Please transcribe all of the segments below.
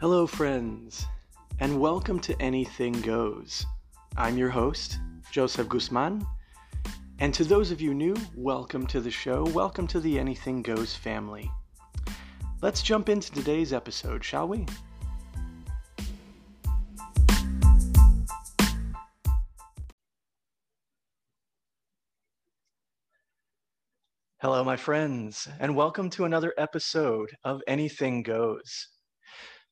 Hello, friends, and welcome to Anything Goes. I'm your host, Joseph Guzman, and to those of you new, welcome to the show. Welcome to the Anything Goes family. Let's jump into today's episode, shall we? Hello, my friends, and welcome to another episode of Anything Goes.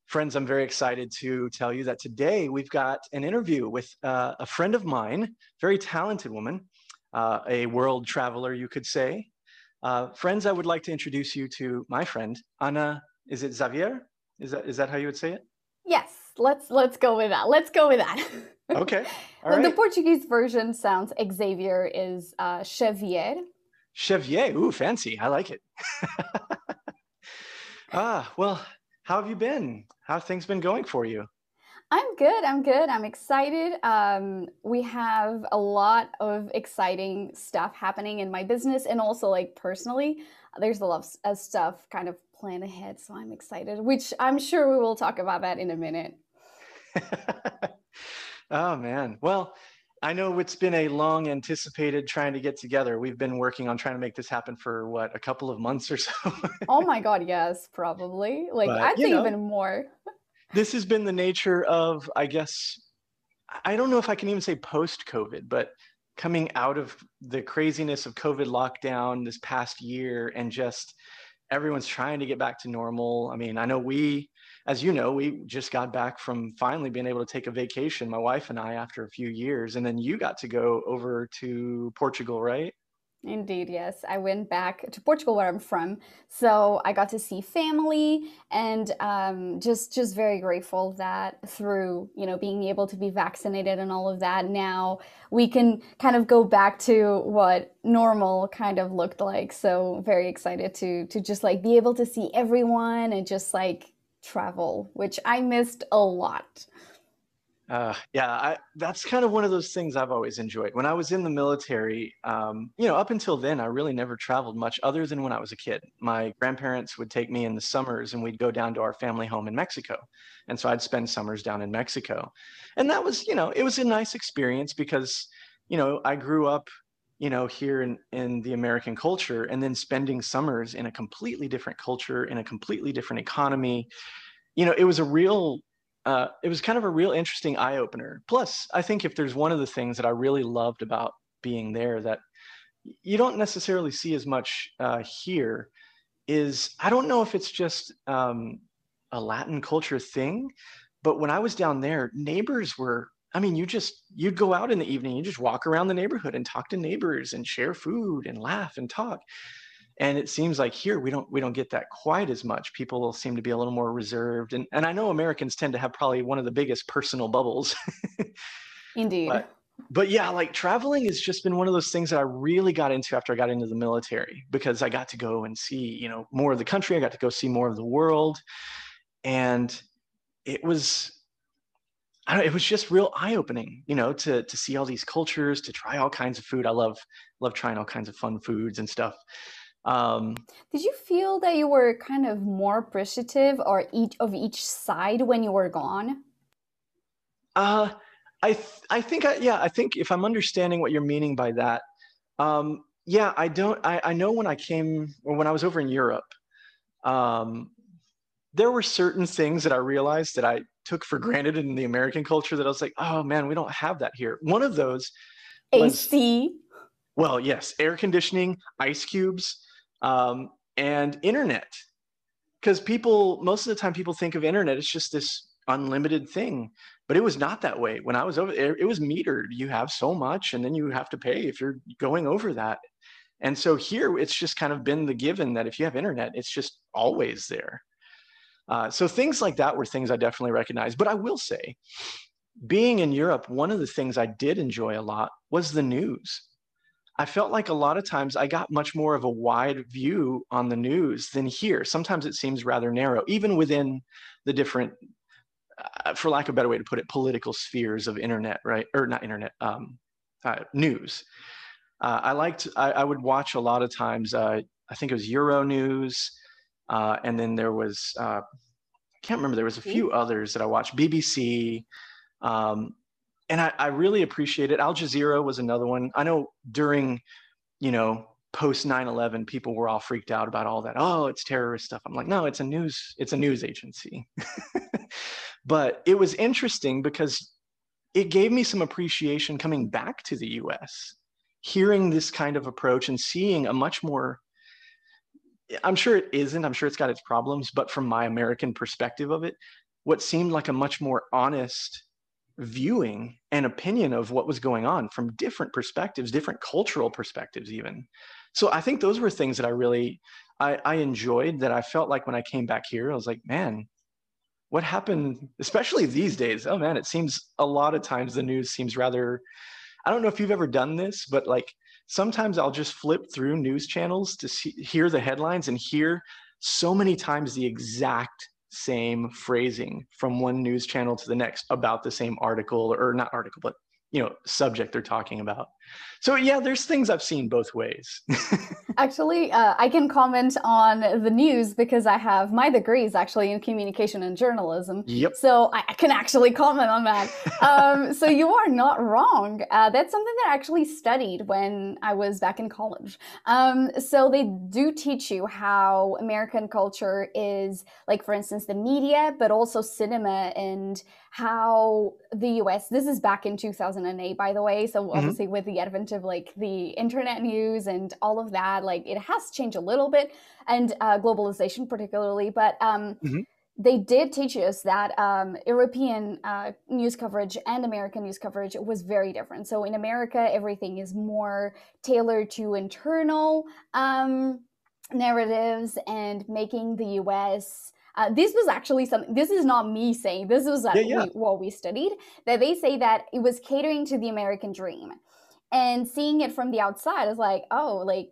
Friends, I'm very excited to tell you that today we've got an interview with uh, a friend of mine, very talented woman, uh, a world traveler, you could say. Uh, friends, I would like to introduce you to my friend, Ana. Is it Xavier? Is that is that how you would say it? Yes, let's let's go with that. Let's go with that. Okay. All the. Portuguese version sounds Xavier is uh, Xavier. Chevier. Ooh, fancy. I like it. ah, well, how have you been? How have things been going for you? I'm good. I'm good. I'm excited. Um, we have a lot of exciting stuff happening in my business and also like personally. There's a lot of of stuff kind of planned ahead, so I'm excited. Which I'm sure we will talk about that in a minute. oh man. Well, I know it's been a long anticipated trying to get together. We've been working on trying to make this happen for what, a couple of months or so. Oh my god, yes, probably. Like But, I'd say know. even more. this has been the nature of, I guess, I don't know if I can even say post COVID, but coming out of the craziness of COVID lockdown this past year and just everyone's trying to get back to normal. I mean, I know we, as you know, we just got back from finally being able to take a vacation, my wife and I, after a few years. And then you got to go over to Portugal, right? Indeed, yes. I went back to Portugal, where I'm from, so I got to see family, and um, just just very grateful that through you know being able to be vaccinated and all of that, now we can kind of go back to what normal kind of looked like. So very excited to to just like be able to see everyone and just like travel, which I missed a lot. Uh, yeah, I, that's kind of one of those things I've always enjoyed. When I was in the military, um, you know, up until then, I really never traveled much other than when I was a kid. My grandparents would take me in the summers and we'd go down to our family home in Mexico. And so I'd spend summers down in Mexico. And that was, you know, it was a nice experience because, you know, I grew up, you know, here in, in the American culture and then spending summers in a completely different culture, in a completely different economy. You know, it was a real uh, it was kind of a real interesting eye opener. Plus, I think if there's one of the things that I really loved about being there that you don't necessarily see as much uh, here is I don't know if it's just um, a Latin culture thing, but when I was down there, neighbors were. I mean, you just you'd go out in the evening, you just walk around the neighborhood and talk to neighbors and share food and laugh and talk. And it seems like here we don't we don't get that quite as much. People seem to be a little more reserved. And and i know americans tend to have probably one of the biggest personal bubbles. Indeed. but but yeah like traveling has just been one of those things that i really got into after i got into the military because i got to go and see you know more of the country. I got to go see more of the world. And it was I don't, it was just real eye-opening, you know, to to see all these cultures, to try all kinds of food. I love love trying all kinds of fun foods and stuff. Um, Did you feel that you were kind of more appreciative or each of each side when you were gone? Uh, I th- I think I, yeah I think if I'm understanding what you're meaning by that, um, yeah I don't I, I know when I came or when I was over in Europe, um, there were certain things that I realized that I took for granted in the American culture that I was like oh man we don't have that here. One of those was AC. well yes air conditioning, ice cubes, um, and internet. Because people most of the time people think of internet it's just this unlimited thing but it was not that way. When i was over there it was metered. You have so much and then you have to pay if you're going over that. And so here it's just kind of been the given that if you have internet it's just always there uh, so things like that were things i definitely recognized but i will say being in europe one of the things i did enjoy a lot was the news I felt like a lot of times I got much more of a wide view on the news than here. Sometimes it seems rather narrow, even within the different, uh, for lack of a better way to put it, political spheres of internet, right? Or not internet, um, uh, news. Uh, I liked, I, I, would watch a lot of times, uh, I think it was Euro News, uh, and then there was, uh, I can't remember. There was a few others that I watched. BBC, um, and I, I really appreciate it. Al Jazeera was another one. I know during, you know, post 9-11 people were all freaked out about all that oh it's terrorist stuff i'm like no it's a news it's a news agency but it was interesting because it gave me some appreciation coming back to the us hearing this kind of approach and seeing a much more i'm sure it isn't. I'm sure it's got its problems but from my american perspective of it what seemed like a much more honest viewing and opinion of what was going on from different perspectives different cultural perspectives even. So i think those were things that i really I, I enjoyed that i felt like when i came back here i was like man what happened? Especially these days. Oh man it seems a lot of times the news seems rather i don't know if you've ever done this but like sometimes i'll just flip through news channels to see, hear the headlines and hear so many times the exact same phrasing from one news channel to the next about the same article or not article but you know subject they're talking about so yeah there's things i've seen both ways actually uh, i can comment on the news because i have my degrees actually in communication and journalism yep so i, can actually comment on that um, so you are not wrong uh, that's something that i actually studied when i was back in college um, so they do teach you how american culture is like for instance the media but also cinema and how the US, this is back in 2008, by the way. So, mm-hmm. obviously, mm-hmm. with the advent of like the internet news and all of that, like it has changed a little bit and uh, globalization, particularly. But um, mm-hmm. they did teach us that um, European uh, news coverage and American news coverage was very different. So, in America, everything is more tailored to internal um, narratives and making the US uh, this was actually something this is not me saying this was uh, yeah, yeah. We, what we studied that they say that it was catering to the american dream and seeing it from the outside is like oh like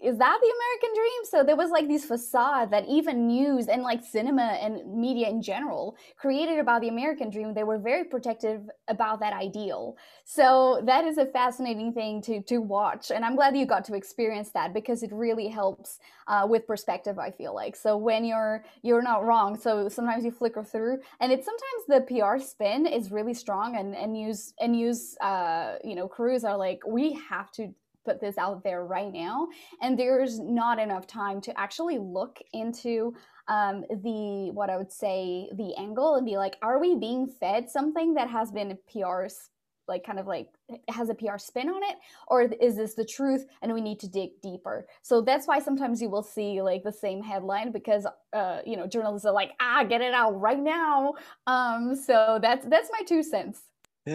is that the American dream? So there was like these facade that even news and like cinema and media in general created about the American dream. They were very protective about that ideal. So that is a fascinating thing to to watch, and I'm glad you got to experience that because it really helps uh, with perspective. I feel like so when you're you're not wrong. So sometimes you flicker through, and it's sometimes the PR spin is really strong, and and news and news uh, you know crews are like we have to put this out there right now. And there's not enough time to actually look into um, the what i would say the angle and be like are we being fed something that has been pr's like kind of like has a PR spin on it? Or is this the truth and we need to dig deeper? So that's why sometimes you will see like the same headline because uh you know journalists are like ah get it out right now. Um so that's that's my two cents.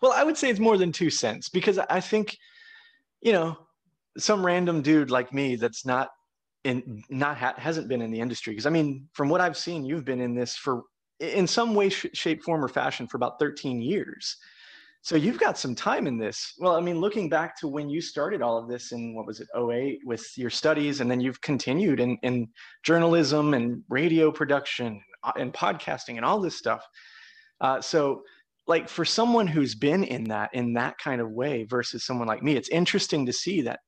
Well i would say it's more than two cents because i think you know, some random dude like me that's not in not ha- hasn't been in the industry because I mean, from what I've seen, you've been in this for in some way, sh- shape, form, or fashion for about 13 years. So you've got some time in this. Well, I mean, looking back to when you started all of this in what was it, 08 with your studies, and then you've continued in, in journalism and radio production and podcasting and all this stuff. Uh, so like for someone who's been in that in that kind of way versus someone like me it's interesting to see that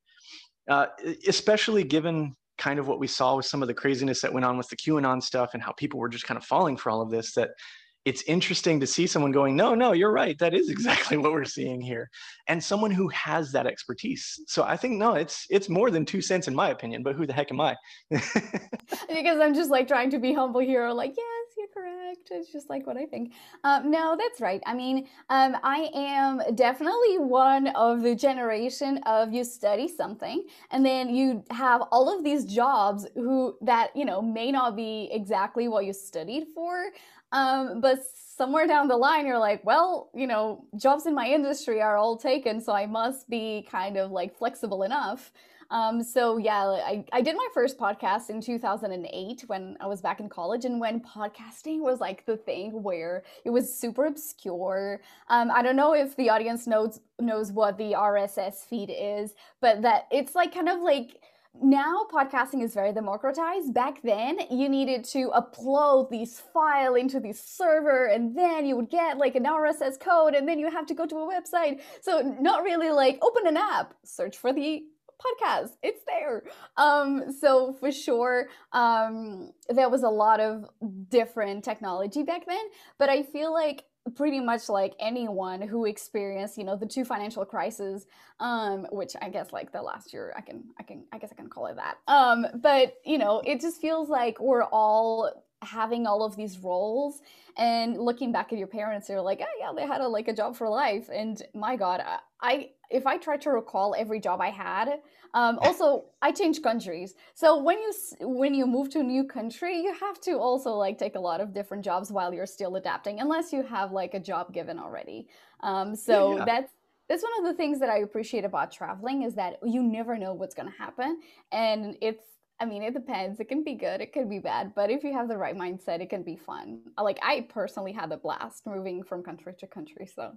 uh, especially given kind of what we saw with some of the craziness that went on with the qanon stuff and how people were just kind of falling for all of this that it's interesting to see someone going, no, no, you're right. That is exactly what we're seeing here. And someone who has that expertise. So I think, no, it's, it's more than two cents in my opinion, but who the heck am I? because I'm just like trying to be humble here. Like, yes, you're correct. It's just like what I think. Um, no, that's right. I mean, um, I am definitely one of the generation of you study something and then you have all of these jobs who that, you know, may not be exactly what you studied for. Um, but somewhere down the line, you're like, well, you know, jobs in my industry are all taken, so I must be kind of like flexible enough. Um, so yeah, I, I did my first podcast in 2008 when I was back in college and when podcasting was like the thing where it was super obscure. Um, I don't know if the audience knows knows what the RSS feed is, but that it's like kind of like now podcasting is very democratized. Back then you needed to upload these file into the server and then you would get like an rss code and then you have to go to a website. So not really like open an app. Search for the podcast. It's there. Um so for sure um there was a lot of different technology back then but i feel like pretty much like anyone who experienced you know the two financial crises um which i guess like the last year i can i can i guess i can call it that. Um but you know it just feels like we're all having all of these roles and looking back at your parents they're like oh yeah they had a like a job for life. And my god i if i try to recall every job i had um, also i changed countries so when you when you move to a new country you have to also like take a lot of different jobs while you're still adapting unless you have like a job given already um, so yeah. that's that's one of the things that i appreciate about traveling is that you never know what's going to happen and it's I mean, it depends. It can be good, it could be bad, but if you have the right mindset, it can be fun. Like I personally had a blast moving from country to country. So,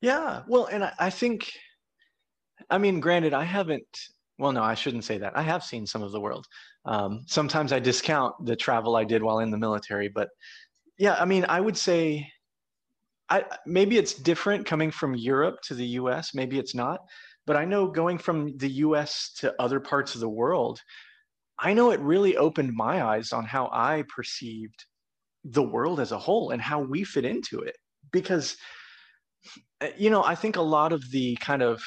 yeah, well, and I, I think, I mean, granted, I haven't. Well, no, I shouldn't say that. I have seen some of the world. Um, sometimes I discount the travel I did while in the military, but yeah, I mean, I would say, I maybe it's different coming from Europe to the U.S. Maybe it's not but I know going from the US to other parts of the world, I know it really opened my eyes on how I perceived the world as a whole and how we fit into it. Because, you know, I think a lot of the kind of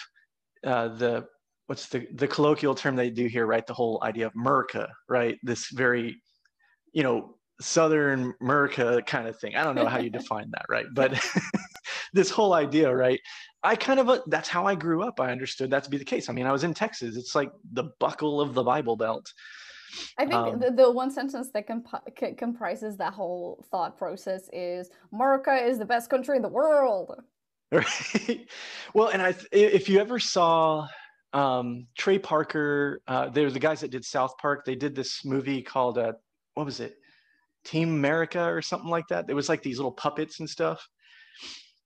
uh, the what's the the colloquial term they do here, right? The whole idea of Merca, right? This very, you know, Southern America kind of thing. I don't know how you define that, right? But this whole idea, right? I kind of, uh, that's how I grew up. I understood that to be the case. I mean, I was in Texas. It's like the buckle of the Bible Belt. I think um, the, the one sentence that comp- comprises that whole thought process is America is the best country in the world. Right. Well, and I, if you ever saw um, Trey Parker, uh, they're the guys that did South Park. They did this movie called, uh, what was it? Team America or something like that. It was like these little puppets and stuff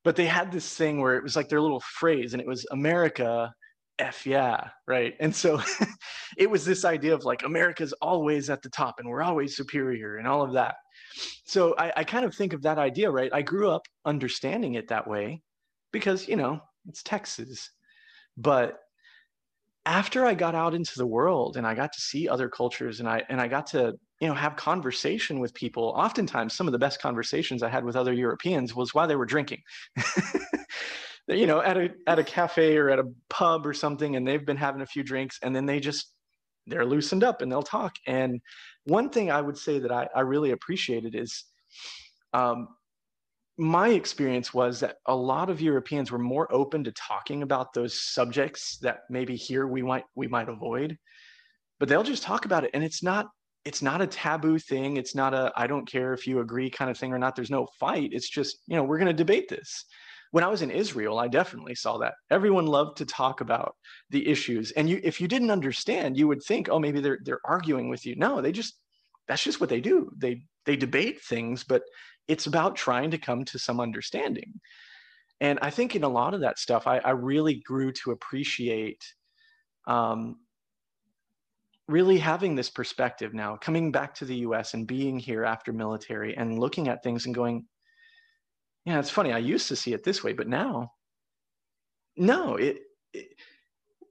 but they had this thing where it was like their little phrase and it was america f yeah right and so it was this idea of like america's always at the top and we're always superior and all of that so I, I kind of think of that idea right i grew up understanding it that way because you know it's texas. But after i got out into the world and i got to see other cultures and i and i got to you know have conversation with people oftentimes some of the best conversations i had with other europeans was while they were drinking. You know at a at a cafe or at a pub or something and they've been having a few drinks and then they just they're loosened up and they'll talk. And one thing i would say that i, I really appreciated is um, my experience was that a lot of europeans were more open to talking about those subjects that maybe here we might we might avoid but they'll just talk about it and it's not it's not a taboo thing. It's not a I don't care if you agree kind of thing or not. There's no fight. It's just, you know, we're going to debate this. When I was in Israel, I definitely saw that. Everyone loved to talk about the issues. And you if you didn't understand, you would think, "Oh, maybe they're they're arguing with you." No, they just that's just what they do. They they debate things, but it's about trying to come to some understanding. And I think in a lot of that stuff, I, I really grew to appreciate um, really having this perspective now, coming back to the US and being here after military and looking at things and going, yeah, it's funny. I used to see it this way, but now, no, it, it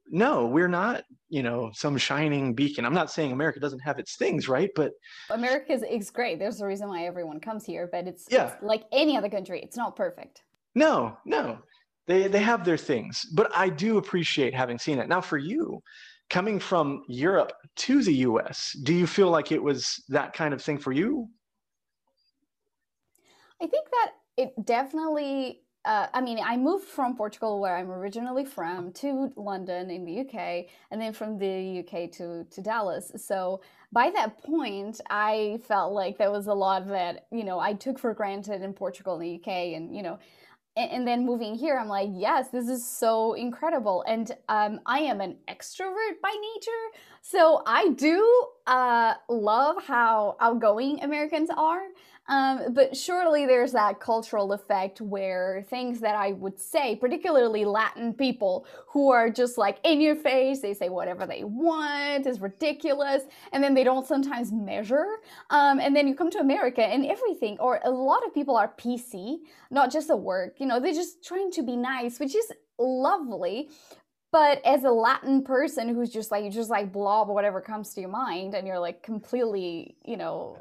no, we're not, you know, some shining beacon. I'm not saying America doesn't have its things, right? But America is, great. There's a reason why everyone comes here, but it's, yeah. It's like any other country. It's not perfect. No, no. They they have their things. But I do appreciate having seen it. Now for you, coming from Europe to the US, do you feel like it was that kind of thing for you? I think that it definitely uh, I mean, I moved from Portugal, where I'm originally from, to London in the UK, and then from the UK to, to Dallas. So by that point, I felt like there was a lot that, you know, I took for granted in Portugal and the UK. And, you know, and, and, then moving here i'm like yes this is so incredible and um, i am an extrovert by nature so i do uh, love how outgoing americans are um, but surely there's that cultural effect where things that I would say, particularly Latin people who are just like in your face, they say whatever they want, is ridiculous, and then they don't sometimes measure. Um, and then you come to America and everything, or a lot of people are PC, not just at work, you know, they're just trying to be nice, which is lovely but as a Latin person who's just like you just like blob whatever comes to your mind, and you're like completely, you know,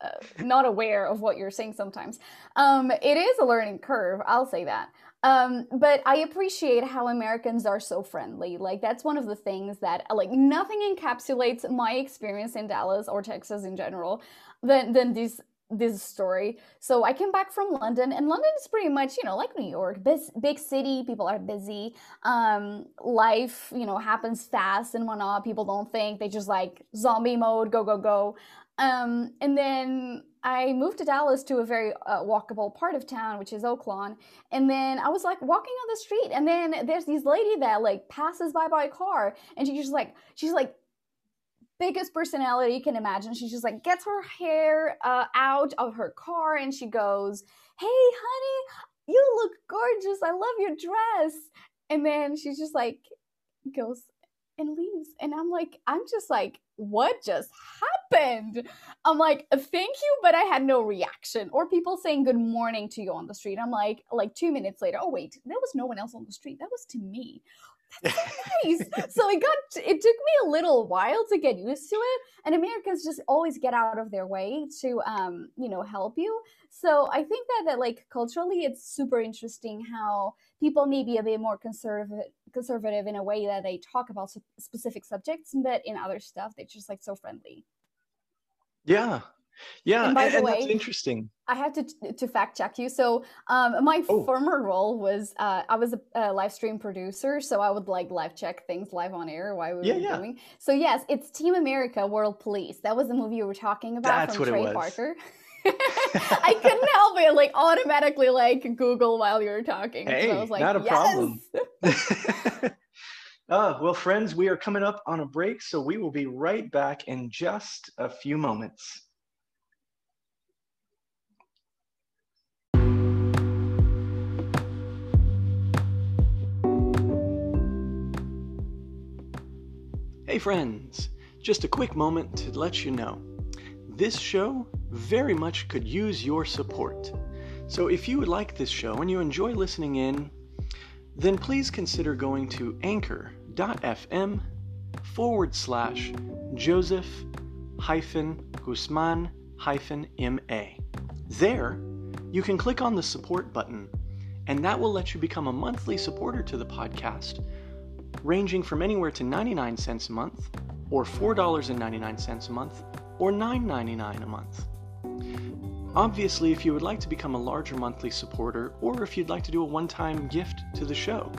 uh, not aware of what you're saying sometimes. Um, it is a learning curve. I'll say that. Um, but I appreciate how Americans are so friendly. Like that's one of the things that like nothing encapsulates my experience in Dallas or Texas in general than than this this story. So I came back from London, and London is pretty much, you know, like New York, big, big city. People are busy. Um, life, you know, happens fast and whatnot. People don't think; they just like zombie mode, go go go. Um, and then I moved to Dallas to a very uh, walkable part of town, which is Oaklawn. And then I was like walking on the street, and then there's this lady that like passes by by car, and she's just like she's like biggest personality you can imagine. She just like gets her hair uh, out of her car, and she goes, "Hey, honey, you look gorgeous. I love your dress." And then she's just like goes and leaves, and I'm like, I'm just like, what just happened? I'm like, thank you, but I had no reaction. Or people saying good morning to you on the street. I'm like, like two minutes later, oh wait, there was no one else on the street. That was to me. That's so nice. so it got it took me a little while to get used to it. And Americans just always get out of their way to um, you know, help you. So I think that that like culturally it's super interesting how people may be a bit more conservative conservative in a way that they talk about specific subjects, but in other stuff they're just like so friendly. Yeah, yeah, and, by and, the way, that's interesting. I have to to fact check you. So, um, my oh. former role was uh, I was a, a, live stream producer, so I would like live check things live on air while we yeah, were yeah. doing. So yes, it's Team America: World Police. That was the movie you were talking about that's from Trey Parker. I couldn't help it, like automatically like Google while you were talking. Hey, so I was like, not a yes! problem. Uh, well, friends, we are coming up on a break, so we will be right back in just a few moments. Hey friends, just a quick moment to let you know. This show very much could use your support. So if you would like this show and you enjoy listening in, then please consider going to anchor.fm forward slash Joseph hyphen Guzman hyphen MA. There, you can click on the support button, and that will let you become a monthly supporter to the podcast ranging from anywhere to 99 cents a month, or $4.99 a month, or $9.99 a month. Obviously, if you would like to become a larger monthly supporter, or if you'd like to do a one time gift to the show,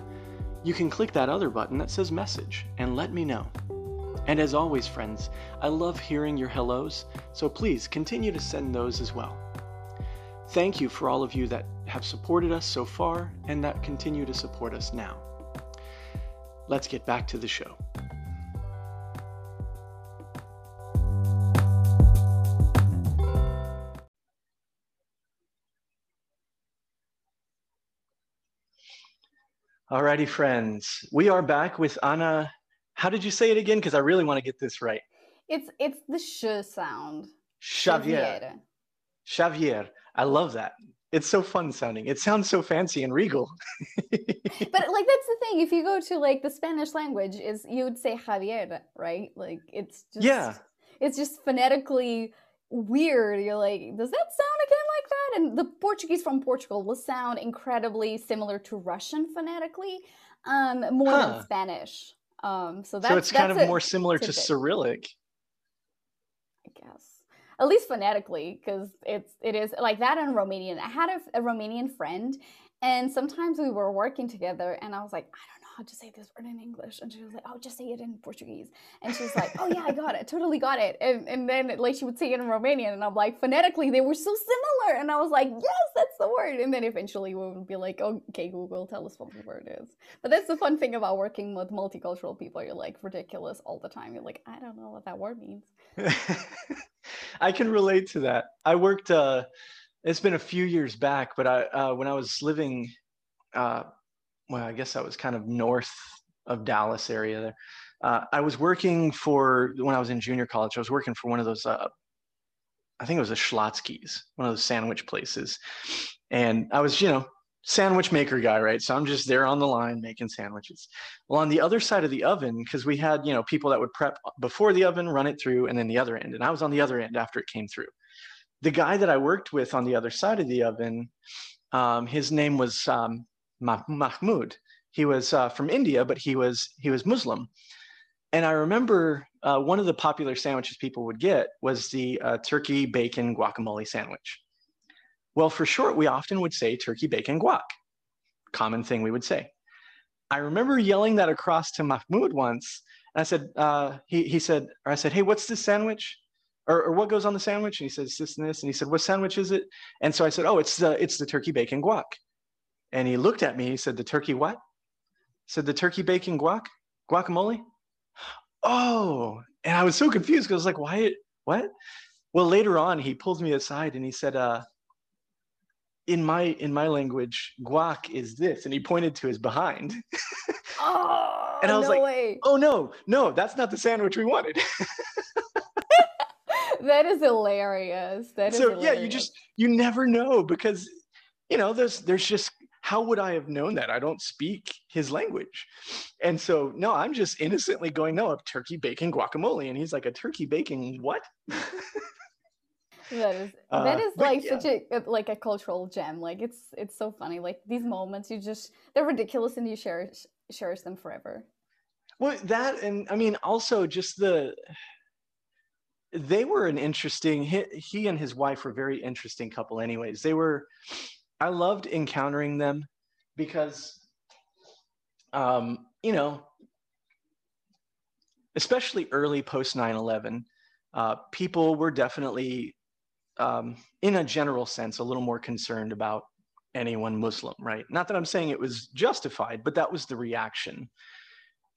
you can click that other button that says message and let me know. And as always, friends, I love hearing your hellos, so please continue to send those as well. Thank you for all of you that have supported us so far and that continue to support us now. Let's get back to the show. Alrighty, friends. We are back with Ana. How did you say it again? Because I really want to get this right. It's it's the sh sound. Xavier. Xavier. I love that it's so fun sounding. It sounds so fancy and regal. but like that's the thing. If you go to like the Spanish language, is you would say Javier, right? Like it's just yeah. It's just phonetically weird. You're like, does that sound again like that? And the Portuguese from Portugal will sound incredibly similar to Russian phonetically, um, more huh. than Spanish. Um, so that's so it's that's kind of more similar tidbit. to Cyrillic. I guess at least phonetically, because it's it is like that in Romanian. I had a, a Romanian friend, and sometimes we were working together, and I was like, I don't how to say this word in English, and she was like, Oh, just say it in Portuguese, and she was like, Oh yeah, I got it, totally got it, and and then like she would say it in Romanian, and I'm like, phonetically they were so similar, and I was like, Yes, that's the word, and then eventually we would be like, Okay, Google, tell us what the word is. But that's the fun thing about working with multicultural people. You're like ridiculous all the time. You're like, I don't know what that word means. I can relate to that. I worked. Uh, it's been a few years back, but I uh, when I was living, uh, well, I guess that was kind of north of Dallas area there. Uh, I was working for when I was in junior college. I was working for one of those. Uh, I think it was a Schlotzsky's, one of those sandwich places, and I was, you know, sandwich maker guy, right? So I'm just there on the line making sandwiches. Well, on the other side of the oven, because we had, you know, people that would prep before the oven, run it through, and then the other end. And I was on the other end after it came through. The guy that I worked with on the other side of the oven, um, his name was um, Mahmoud. He was uh, from India, but he was he was Muslim. And I remember uh, one of the popular sandwiches people would get was the uh, turkey bacon guacamole sandwich. Well, for short, we often would say turkey bacon guac. Common thing we would say. I remember yelling that across to Mahmoud once. And I said, uh, he, he said, or I said, hey, what's this sandwich? Or, or what goes on the sandwich? And he says, this and this. And he said, what sandwich is it? And so I said, oh, it's the, it's the turkey bacon guac. And he looked at me. He said, the turkey what? I said, the turkey bacon guac? Guacamole? Oh, and I was so confused because I was like, why, what? Well, later on, he pulled me aside and he said, uh, in my in my language, guac is this, and he pointed to his behind. Oh, and I was no like, way. "Oh no, no, that's not the sandwich we wanted." that is hilarious. That so hilarious. yeah, you just you never know because you know there's there's just how would I have known that? I don't speak his language. And so, no, I'm just innocently going, no, a turkey bacon guacamole. And he's like, a turkey bacon what? that is uh, that is like yeah. such a like a cultural gem like it's it's so funny like these moments you just they're ridiculous and you cherish cherish them forever well that and i mean also just the they were an interesting he, he and his wife were very interesting couple anyways they were i loved encountering them because um you know especially early post 9-11 uh, people were definitely um, in a general sense, a little more concerned about anyone Muslim, right? Not that I'm saying it was justified, but that was the reaction.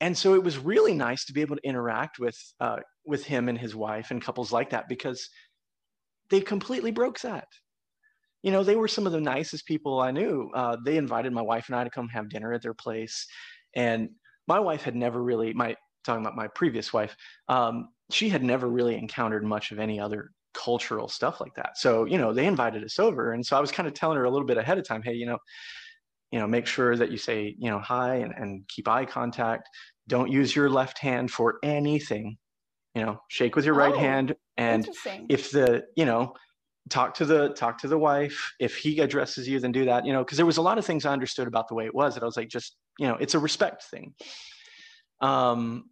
And so it was really nice to be able to interact with uh, with him and his wife and couples like that because they completely broke that. You know, they were some of the nicest people I knew. Uh, they invited my wife and I to come have dinner at their place, and my wife had never really my talking about my previous wife. Um, she had never really encountered much of any other cultural stuff like that. So, you know, they invited us over. And so I was kind of telling her a little bit ahead of time, hey, you know, you know, make sure that you say, you know, hi and, and keep eye contact. Don't use your left hand for anything. You know, shake with your right oh, hand. And if the, you know, talk to the talk to the wife. If he addresses you, then do that. You know, because there was a lot of things I understood about the way it was that I was like, just, you know, it's a respect thing. Um,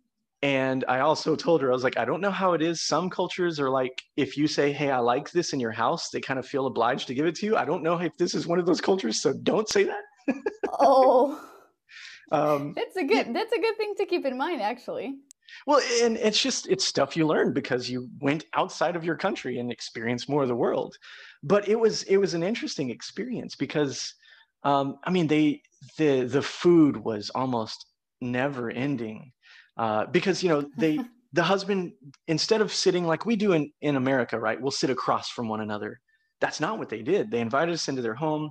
and I also told her, I was like, I don't know how it is. Some cultures are like, if you say, Hey, I like this in your house, they kind of feel obliged to give it to you. I don't know if this is one of those cultures, so don't say that. oh. Um, that's a good that's a good thing to keep in mind actually. Well, and it's just it's stuff you learn because you went outside of your country and experienced more of the world. But it was it was an interesting experience because um, I mean they the the food was almost never ending uh, because you know they the husband instead of sitting like we do in in America, right? We'll sit across from one another. That's not what they did. They invited us into their home.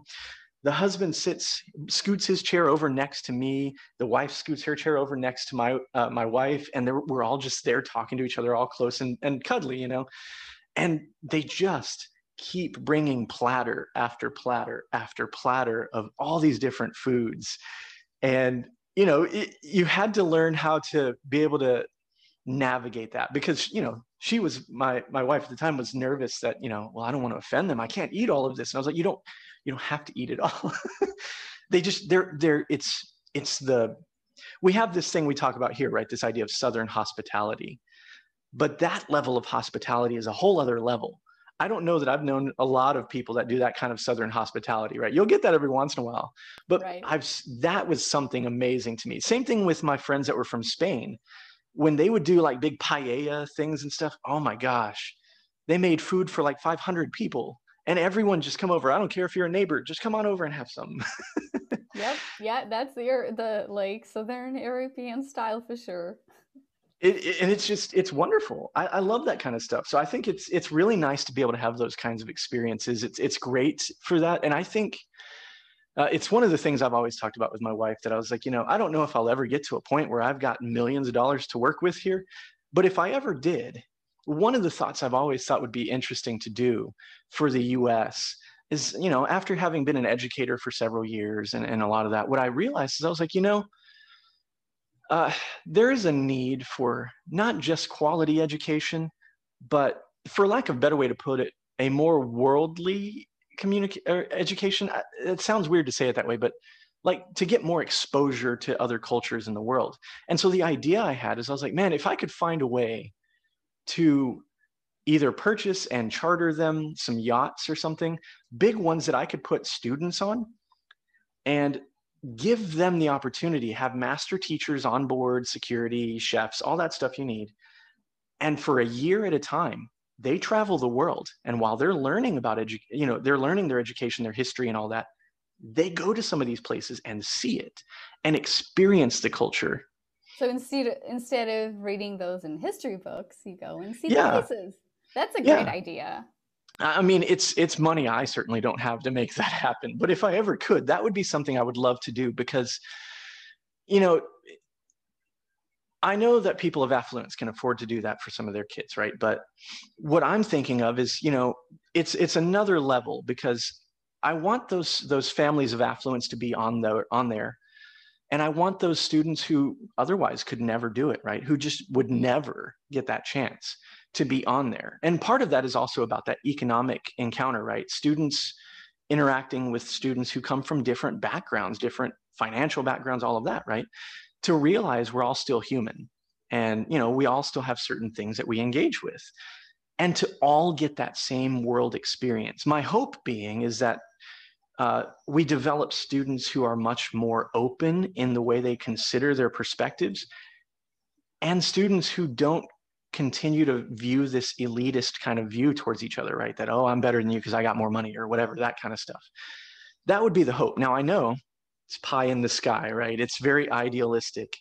The husband sits, scoots his chair over next to me. The wife scoots her chair over next to my uh, my wife, and we're all just there talking to each other, all close and, and cuddly, you know. And they just keep bringing platter after platter after platter of all these different foods, and you know it, you had to learn how to be able to navigate that because you know she was my my wife at the time was nervous that you know well i don't want to offend them i can't eat all of this and i was like you don't you don't have to eat it all they just they're they're it's it's the we have this thing we talk about here right this idea of southern hospitality but that level of hospitality is a whole other level I don't know that I've known a lot of people that do that kind of Southern hospitality, right? You'll get that every once in a while, but right. I've that was something amazing to me. Same thing with my friends that were from Spain, when they would do like big paella things and stuff. Oh my gosh, they made food for like 500 people, and everyone just come over. I don't care if you're a neighbor, just come on over and have some. yep, yeah, that's the the like Southern European style for sure. It, it, and it's just it's wonderful I, I, love that kind of stuff so i think it's it's really nice to be able to have those kinds of experiences it's it's great for that and i think uh, it's one of the things i've always talked about with my wife that i was like you know i don't know if i'll ever get to a point where i've got millions of dollars to work with here but if i ever did one of the thoughts i've always thought would be interesting to do for the us is, you know, after having been an educator for several years and, and a lot of that, what I realized is I was like, you know, uh, there is a need for not just quality education, but for lack of a better way to put it, a more worldly communication education. It sounds weird to say it that way, but like to get more exposure to other cultures in the world. And so the idea I had is I was like, man, if I could find a way to either purchase and charter them some yachts or something, big ones that I could put students on and give them the opportunity, have master teachers on board, security, chefs, all that stuff you need. And for a year at a time, they travel the world. And while they're learning about edu- you know, they're learning their education, their history and all that, they go to some of these places and see it and experience the culture. So instead of, instead of reading those in history books, you go and see yeah. places. That's a great yeah. idea. I mean, it's it's money I certainly don't have to make that happen. But if I ever could, that would be something I would love to do because, you know, I know that people of affluence can afford to do that for some of their kids, right? But what I'm thinking of is, you know, it's it's another level because I want those those families of affluence to be on the on there. And I want those students who otherwise could never do it, right? Who just would mm-hmm. never get that chance to be on there. And part of that is also about that economic encounter, right? Students interacting with students who come from different backgrounds, different financial backgrounds, all of that, right? To realize we're all still human and you know we all still have certain things that we engage with and to all get that same world experience my hope being is that uh, we develop students who are much more open in the way they consider their perspectives and students who don't continue to view this elitist kind of view towards each other right? That oh i'm better than you because i got more money or whatever that kind of stuff. That would be the hope. Now i know it's pie in the sky right? It's very idealistic.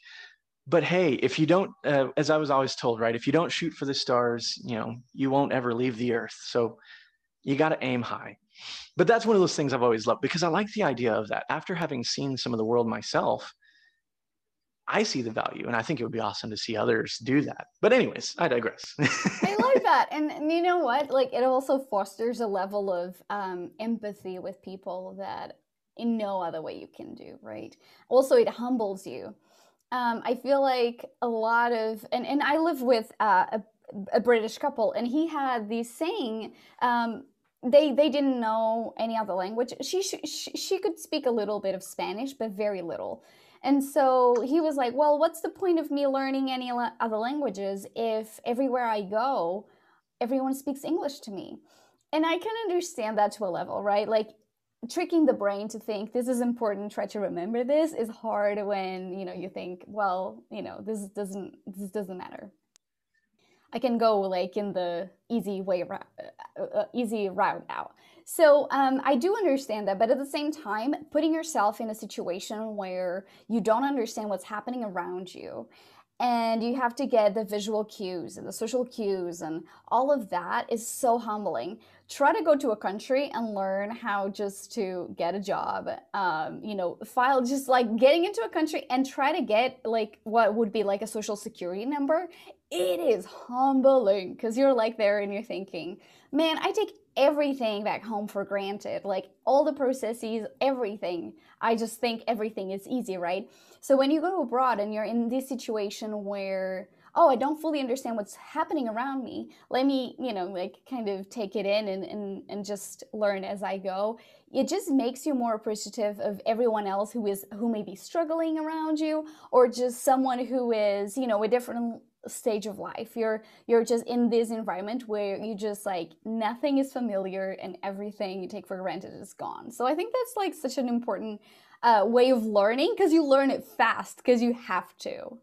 But hey if you don't uh, as i was always told right if you don't shoot for the stars you know you won't ever leave the earth. So you got to aim high but that's one of those things I've always loved because I like the idea of that. After having seen some of the world myself, I see the value, and I think it would be awesome to see others do that. But anyways, I digress. I like that, and, and, you know what? Like it also fosters a level of um, empathy with people that in no other way you can do. Right. Also, it humbles you. Um, I feel like a lot of, and and I live with uh, a a British couple, and he had this saying. Um, they they didn't know any other language. She, she she could speak a little bit of Spanish, but very little. And so he was like, "Well, what's the point of me learning any other languages if everywhere I go, everyone speaks English to me?" And I can understand that to a level, right? Like tricking the brain to think this is important try to remember this is hard when you know you think well you know this doesn't this doesn't matter I can go like in the easy way, uh, uh, easy route out. So um, I do understand that, but at the same time, putting yourself in a situation where you don't understand what's happening around you, and you have to get the visual cues and the social cues and all of that is so humbling try to go to a country and learn how just to get a job um, you know file just like getting into a country and try to get like what would be like a social security number it is humbling because you're like there and you're thinking man i take everything back home for granted like all the processes everything i just think everything is easy right so when you go abroad and you're in this situation where oh, I don't fully understand what's happening around me. Let me, you know, like kind of take it in and, and, and just learn as I go. It just makes you more appreciative of everyone else who is who may be struggling around you or just someone who is, you know, a different stage of life. You're you're just in this environment where you just like nothing is familiar and everything you take for granted is gone. So I think that's like such an important uh, way of learning because you learn it fast because you have to.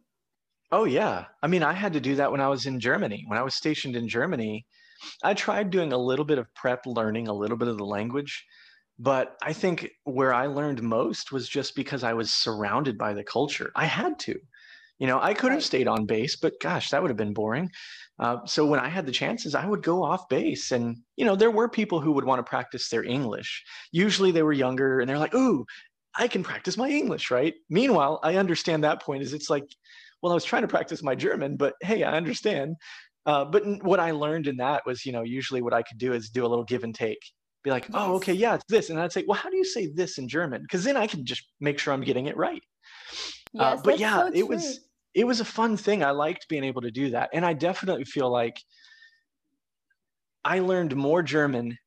Oh yeah. I mean, I had to do that when I was in Germany. When I was stationed in Germany, I tried doing a little bit of prep learning, a little bit of the language, but I think where I learned most was just because I was surrounded by the culture. I had to. You know, I could have stayed on base, but gosh, that would have been boring. Uh, so when I had the chances, I would go off base, and you know, there were people who would want to practice their English. Usually, they were younger, and they're like, "Ooh, I can practice my English, right?" Meanwhile, I understand that point is it's like well, I was trying to practice my German, but hey, I understand. Uh, but what I learned in that was, you know, usually what I could do is do a little give and take be like, oh, okay, yeah, it's this. And I'd say, well, how do you say this in German? Because then I can just make sure I'm getting it right. Uh, yes, uh, but yeah, so it was it was a fun thing. I liked being able to do that. And I definitely feel like I learned more German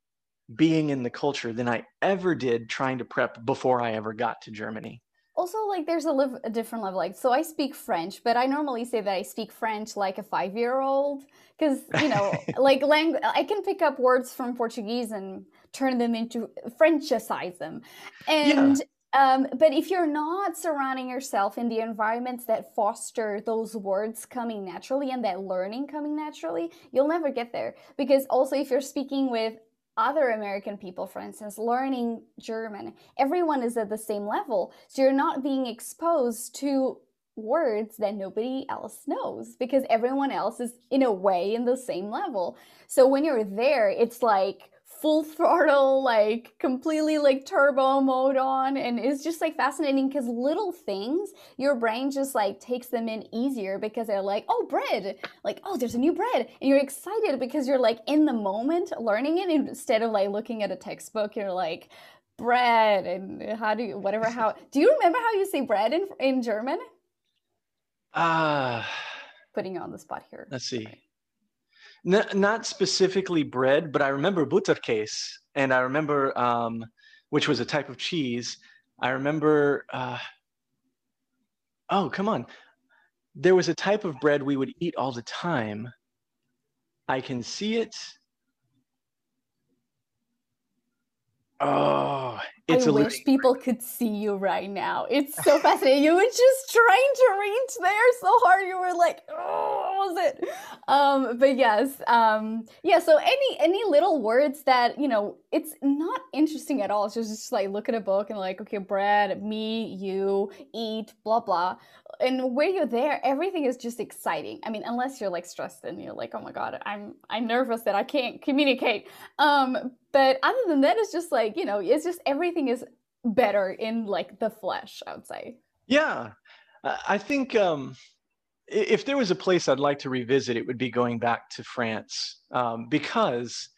being in the culture than I ever did trying to prep before I ever got to Germany. Also, like there's a, live, a different level. Like, so I speak French, but I normally say that I speak French like a five year old because you know, like language, I can pick up words from Portuguese and turn them into Frenchicize them, and. Yeah. Um, but if you're not surrounding yourself in the environments that foster those words coming naturally and that learning coming naturally, you'll never get there. Because also, if you're speaking with other American people, for instance, learning German, everyone is at the same level. So you're not being exposed to words that nobody else knows because everyone else is, in a way, in the same level. So when you're there, it's like, full throttle, like completely like turbo mode on. And it's just like fascinating because little things, your brain just like takes them in easier because they're like, oh, bread, like, oh, there's a new bread. And you're excited because you're like in the moment learning it instead of like looking at a textbook. You're like, bread and how do you, whatever, how, do you remember how you say bread in, in German? Ah. Uh, Putting you on the spot here. Let's see. N- not specifically bread, but I remember butterkäse, and I remember um, which was a type of cheese. I remember. Uh, oh, come on! There was a type of bread we would eat all the time. I can see it. Oh, it's I wish people could see you right now. It's so fascinating. you were just trying to reach there so hard. You were like, oh, was it? Um, but yes, um, yeah. So any any little words that you know, it's not interesting at all. It's just, just like look at a book and like, okay, bread, me, you, eat, blah blah. And where you're there, everything is just exciting. I mean, unless you're like stressed and you're like, oh my god, I'm I'm nervous that I can't communicate. Um, but other than that, it's just like you know, it's just everything is better in like the flesh. I would say. Yeah, I think um, if there was a place I'd like to revisit, it would be going back to France um, because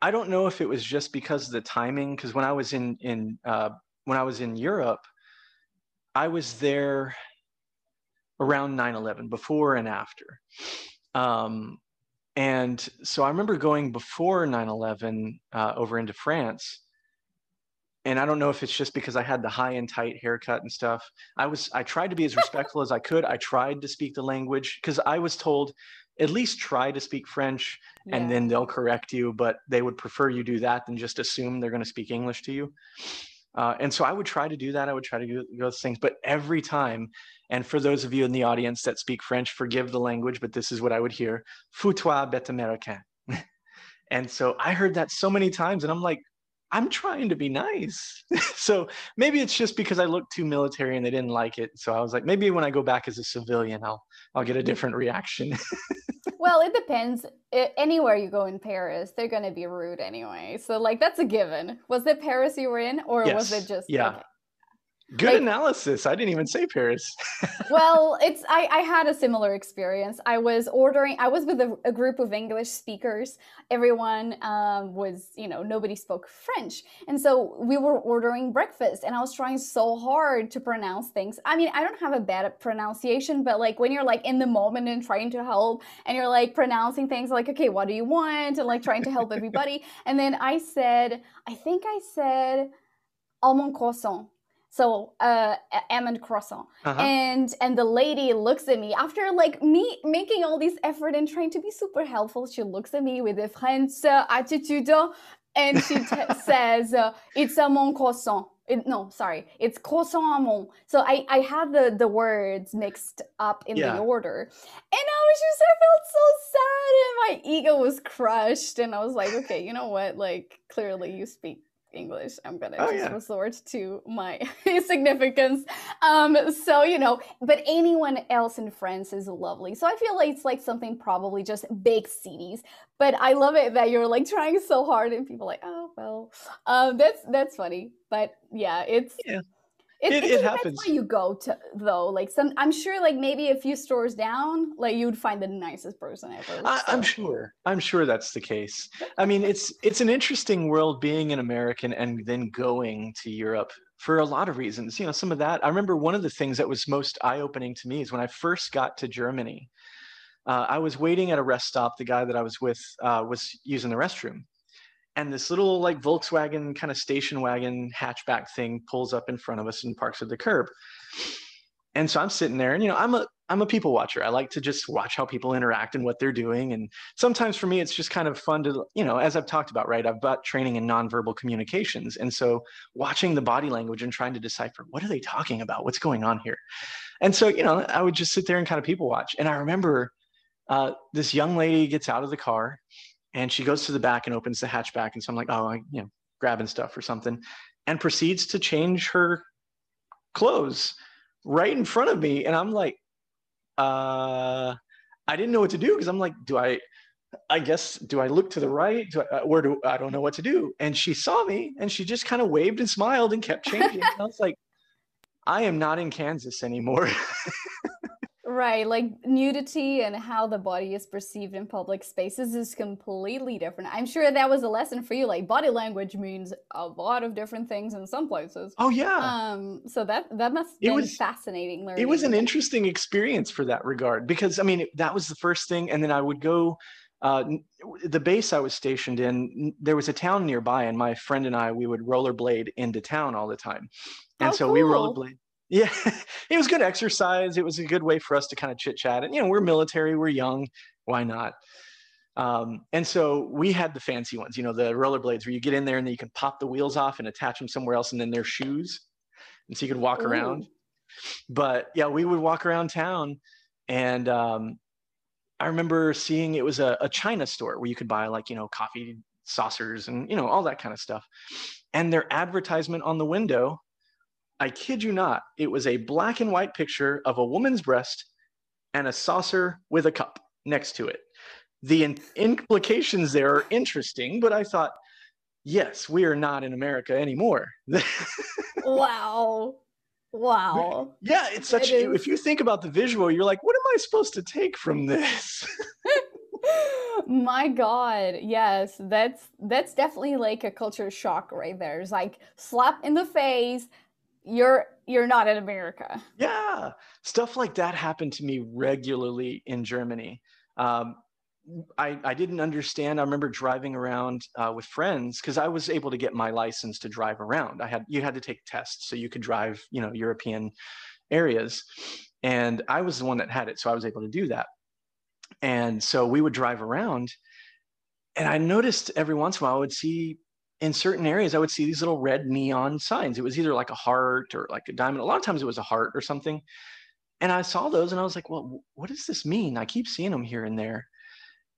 I don't know if it was just because of the timing. Because when I was in in uh, when I was in Europe, I was there around 9/11, before and after. Um, and so I remember going before 9 11 uh, over into France. And I don't know if it's just because I had the high and tight haircut and stuff. I was I tried to be as respectful as I could. I tried to speak the language because I was told at least try to speak French and yeah. then they'll correct you, but they would prefer you do that than just assume they're going to speak English to you. Uh, and so I would try to do that. I would try to do those things. But every time, and for those of you in the audience that speak French, forgive the language, but this is what I would hear Foutois bête américain. and so I heard that so many times, and I'm like, I'm trying to be nice. so maybe it's just because I look too military and they didn't like it. So I was like, maybe when I go back as a civilian, I'll I'll get a different reaction. well, it depends. Anywhere you go in Paris, they're gonna be rude anyway. So like that's a given. Was it Paris you were in, or yes. was it just yeah? Okay. Good like, analysis. I didn't even say Paris. well, it's I, I had a similar experience. I was ordering. I was with a, a group of English speakers. Everyone um, was, you know, nobody spoke French, and so we were ordering breakfast. And I was trying so hard to pronounce things. I mean, I don't have a bad pronunciation, but like when you're like in the moment and trying to help, and you're like pronouncing things like, okay, what do you want, and like trying to help everybody. and then I said, I think I said almond croissant so uh almond croissant. Uh-huh. and and the lady looks at me after like me making all this effort and trying to be super helpful. She looks at me with a french attitude and she t- says uh, it's a mon croissant. It, no sorry. It's croissant amont so i i had the the words mixed up in yeah. the order. And i was just i felt so sad and my ego was crushed. And i was like okay you know what? Like clearly you speak English. I'm gonna oh, just yeah. resort to my significance. Um, so you know, but anyone else in France is lovely. So I feel like it's like something probably just big cities. But I love it that you're like trying so hard, and people like, oh well, um, that's that's funny. But yeah, it's yeah. It, it, it, happens. Where you go to though, like some, I'm sure, like maybe a few stores down, like you'd find the nicest person ever. I, I'm sure. I'm sure that's the case. I mean, it's it's an interesting world being an American and then going to Europe for a lot of reasons. You know, some of that. I remember one of the things that was most eye opening to me is when I first got to Germany. Uh, I was waiting at a rest stop. The guy that I was with uh, was using the restroom, and this little like Volkswagen kind of station wagon hatchback thing pulls up in front of us and parks at the curb. And so I'm sitting there, and you know, I'm a I'm a people watcher. I like to just watch how people interact and what they're doing. And sometimes for me, it's just kind of fun to, you know, as I've talked about, right? I've got training in nonverbal communications. And so watching the body language and trying to decipher what are they talking about? What's going on here? And so, you know, I would just sit there and kind of people watch. And I remember uh, this young lady gets out of the car and she goes to the back and opens the hatchback. And so I'm like, oh, I, you know, grabbing stuff or something, and proceeds to change her clothes right in front of me. And I'm like, uh, I didn't know what to do because I'm like, do I, I guess, do I look to the right? Do I, uh, where do I don't know what to do? And she saw me and she just kind of waved and smiled and kept changing. and I was like, I am not in Kansas anymore. Right, like nudity and how the body is perceived in public spaces is completely different. I'm sure that was a lesson for you. Like body language means a lot of different things in some places. Oh yeah. Um. So that that must it was fascinating. Learning. It was an interesting experience for that regard because I mean that was the first thing, and then I would go. Uh, the base I was stationed in, there was a town nearby, and my friend and I we would rollerblade into town all the time, and How so cool. we rollerblade yeah, it was good exercise. It was a good way for us to kind of chit chat. And, you know, we're military, we're young. Why not? Um, and so we had the fancy ones, you know, the rollerblades where you get in there and then you can pop the wheels off and attach them somewhere else and then they're shoes. And so you could walk Ooh. around. But yeah, we would walk around town. And um, I remember seeing it was a, a China store where you could buy like, you know, coffee saucers and, you know, all that kind of stuff. And their advertisement on the window I kid you not, it was a black and white picture of a woman's breast and a saucer with a cup next to it. The in- implications there are interesting, but I thought, yes, we are not in America anymore. wow. Wow. Yeah, it's such. It. If you think about the visual, you're like, what am I supposed to take from this? My God, yes, that's that's definitely like a culture shock right there. It's like slap in the face. You're you're not in America. Yeah, stuff like that happened to me regularly in Germany. Um, I, I didn't understand. I remember driving around uh, with friends because I was able to get my license to drive around. I had you had to take tests so you could drive, you know, European areas, and I was the one that had it, so I was able to do that. And so we would drive around, and I noticed every once in a while I would see in certain areas I would see these little red neon signs. It was either like a heart or like a diamond. A lot of times it was a heart or something. And I saw those and I was like, well, what does this mean? I keep seeing them here and there.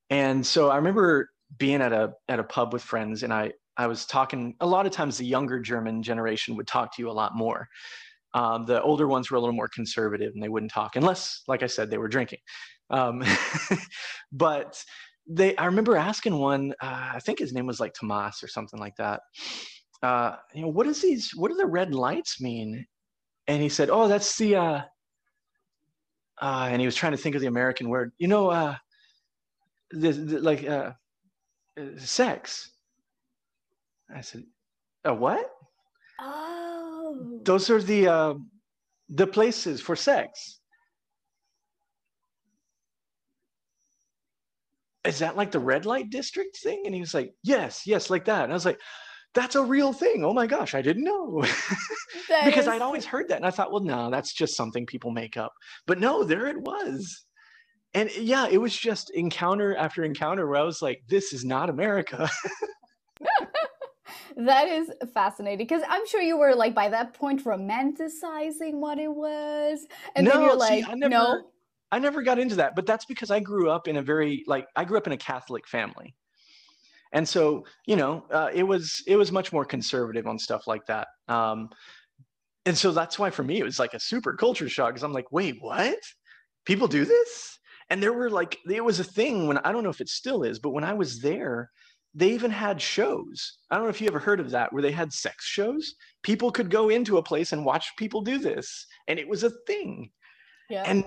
And so I remember being at a at a pub with friends and I I was talking a lot of times the younger German generation would talk to you a lot more. Um, the older ones were a little more conservative and they wouldn't talk unless, like I said, they were drinking. Um, but they I remember asking one, uh, I think his name was like Tomas or something like that. Uh, you know, what is these? What do the red lights mean? And he said, "Oh, that's the." Uh, uh, and he was trying to think of the American word. You know, uh, the, the, like uh, uh, sex. I said, "A what?" Oh. Those are the uh, the places for sex. Is that like the red light district thing? And he was like, yes, yes, like that. And I was like, that's a real thing. Oh my gosh, I didn't know. because is- I'd always heard that. And I thought, well, no, that's just something people make up. But no, there it was. And yeah, it was just encounter after encounter where I was like, this is not America. that is fascinating because I'm sure you were like by that point romanticizing what it was, and then No, you're see, like, I never- no, I never got into that, but that's because I grew up in a very like I grew up in a Catholic family, and so you know uh, it was it was much more conservative on stuff like that. Um, and so that's why for me it was like a super culture shock because I'm like, wait, what? People do this? And there were like it was a thing when I don't know if it still is, but when I was there, they even had shows. I don't know if you ever heard of that, where they had sex shows. People could go into a place and watch people do this, and it was a thing. Yeah. And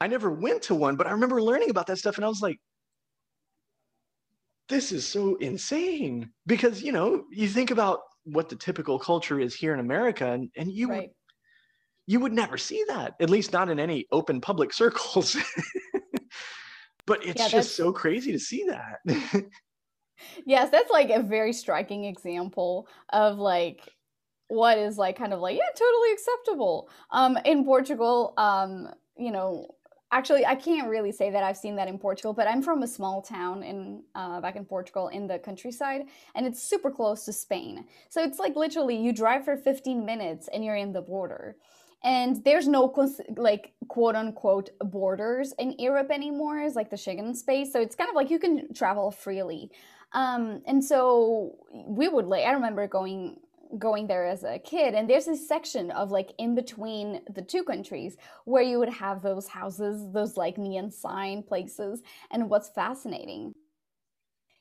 I never went to one, but I remember learning about that stuff, and I was like, this is so insane. Because you know you think about what the typical culture is here in america and, and you right. would, you would never see that at least not in any open public circles. But it's yeah, just so crazy to see that. Yes that's like a very striking example of like what is like kind of like yeah totally acceptable. Um in portugal um you know actually i can't really say that i've seen that in portugal but i'm from a small town in uh, back in portugal in the countryside and it's super close to spain. So it's like literally you drive for 15 minutes and you're in the border. And there's no like quote unquote borders in europe anymore it's like the schengen space. So it's kind of like you can travel freely. Um, and so we would like i remember going going there as a kid and there's this section of like in between the two countries where you would have those houses those like neon sign places and what's fascinating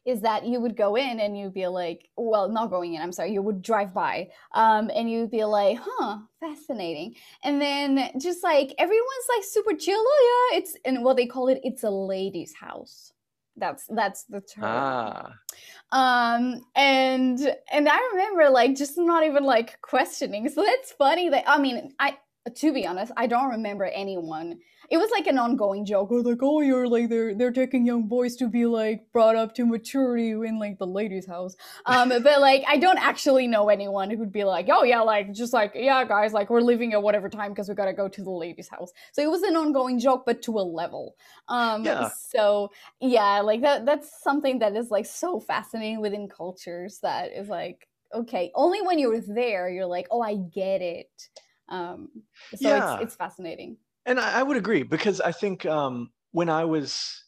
is that you would go in and you'd be like well not going in i'm sorry you would drive by um, and you'd be like huh fascinating. And then just like everyone's like super chill oh yeah it's and what they call it it's a lady's house that's that's the term ah. um and and i remember like just not even like questioning so that's funny that i mean i to be honest i don't remember anyone. It was like an ongoing joke or like oh you're like they're they're taking young boys to be like brought up to maturity in like the ladies' house. Um but like i don't actually know anyone who'd be like oh yeah like just like yeah guys like we're leaving at whatever time because we gotta go to the ladies' house. So it was an ongoing joke but to a level. Um yeah. so yeah like that that's something that is like so fascinating within cultures that is like okay only when you're there you're like oh i get it um so yeah. it's, it's fascinating and I, I would agree because I think um, when I was,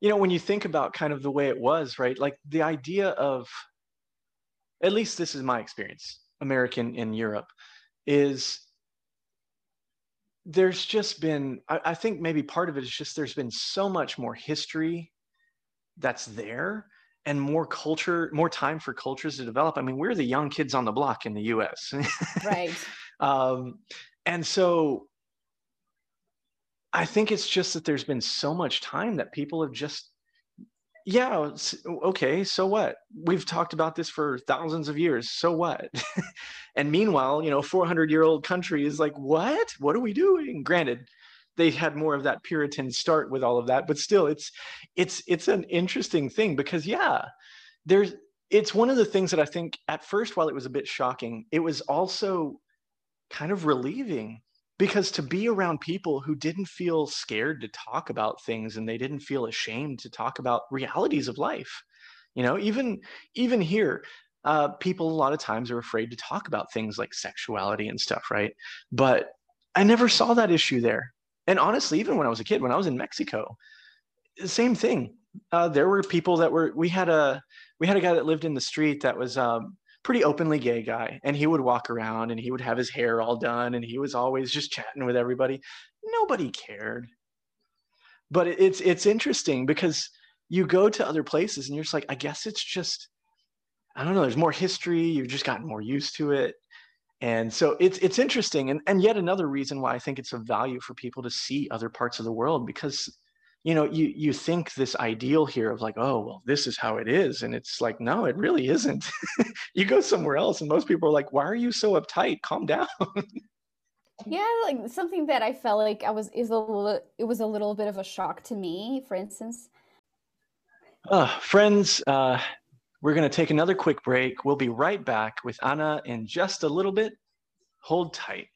you know, when you think about kind of the way it was, right? Like the idea of, at least this is my experience, American in Europe, is there's just been, I, I think maybe part of it is just there's been so much more history that's there and more culture, more time for cultures to develop. I mean, we're the young kids on the block in the US. right. Um, and so I think it's just that there's been so much time that people have just, yeah, okay, so what? We've talked about this for thousands of years. So what? and meanwhile, you know, 400 year old country is like, what? What are we doing? Granted, they had more of that Puritan start with all of that, but still, it's it's it's an interesting thing because yeah, there's it's one of the things that I think at first, while it was a bit shocking, it was also kind of relieving because to be around people who didn't feel scared to talk about things and they didn't feel ashamed to talk about realities of life you know even even here uh, people a lot of times are afraid to talk about things like sexuality and stuff right? But i never saw that issue there. And honestly even when i was a kid when i was in mexico same thing. Uh, there were people that were we had a we had a guy that lived in the street that was um, pretty openly gay guy and he would walk around and he would have his hair all done and he was always just chatting with everybody. Nobody cared. But it's it's interesting because you go to other places and you're just like i guess it's just i don't know there's more history you've just gotten more used to it. And so it's it's interesting. And, and yet another reason why i think it's of value for people to see other parts of the world because you know you you think this ideal here of like oh well this is how it is and it's like no it really isn't. You go somewhere else and most people are like why are you so uptight? Calm down. Yeah like something that i felt like i was is a little it was a little bit of a shock to me for instance. Uh, friends uh, we're going to take another quick break. We'll be right back with Ana in just a little bit. Hold tight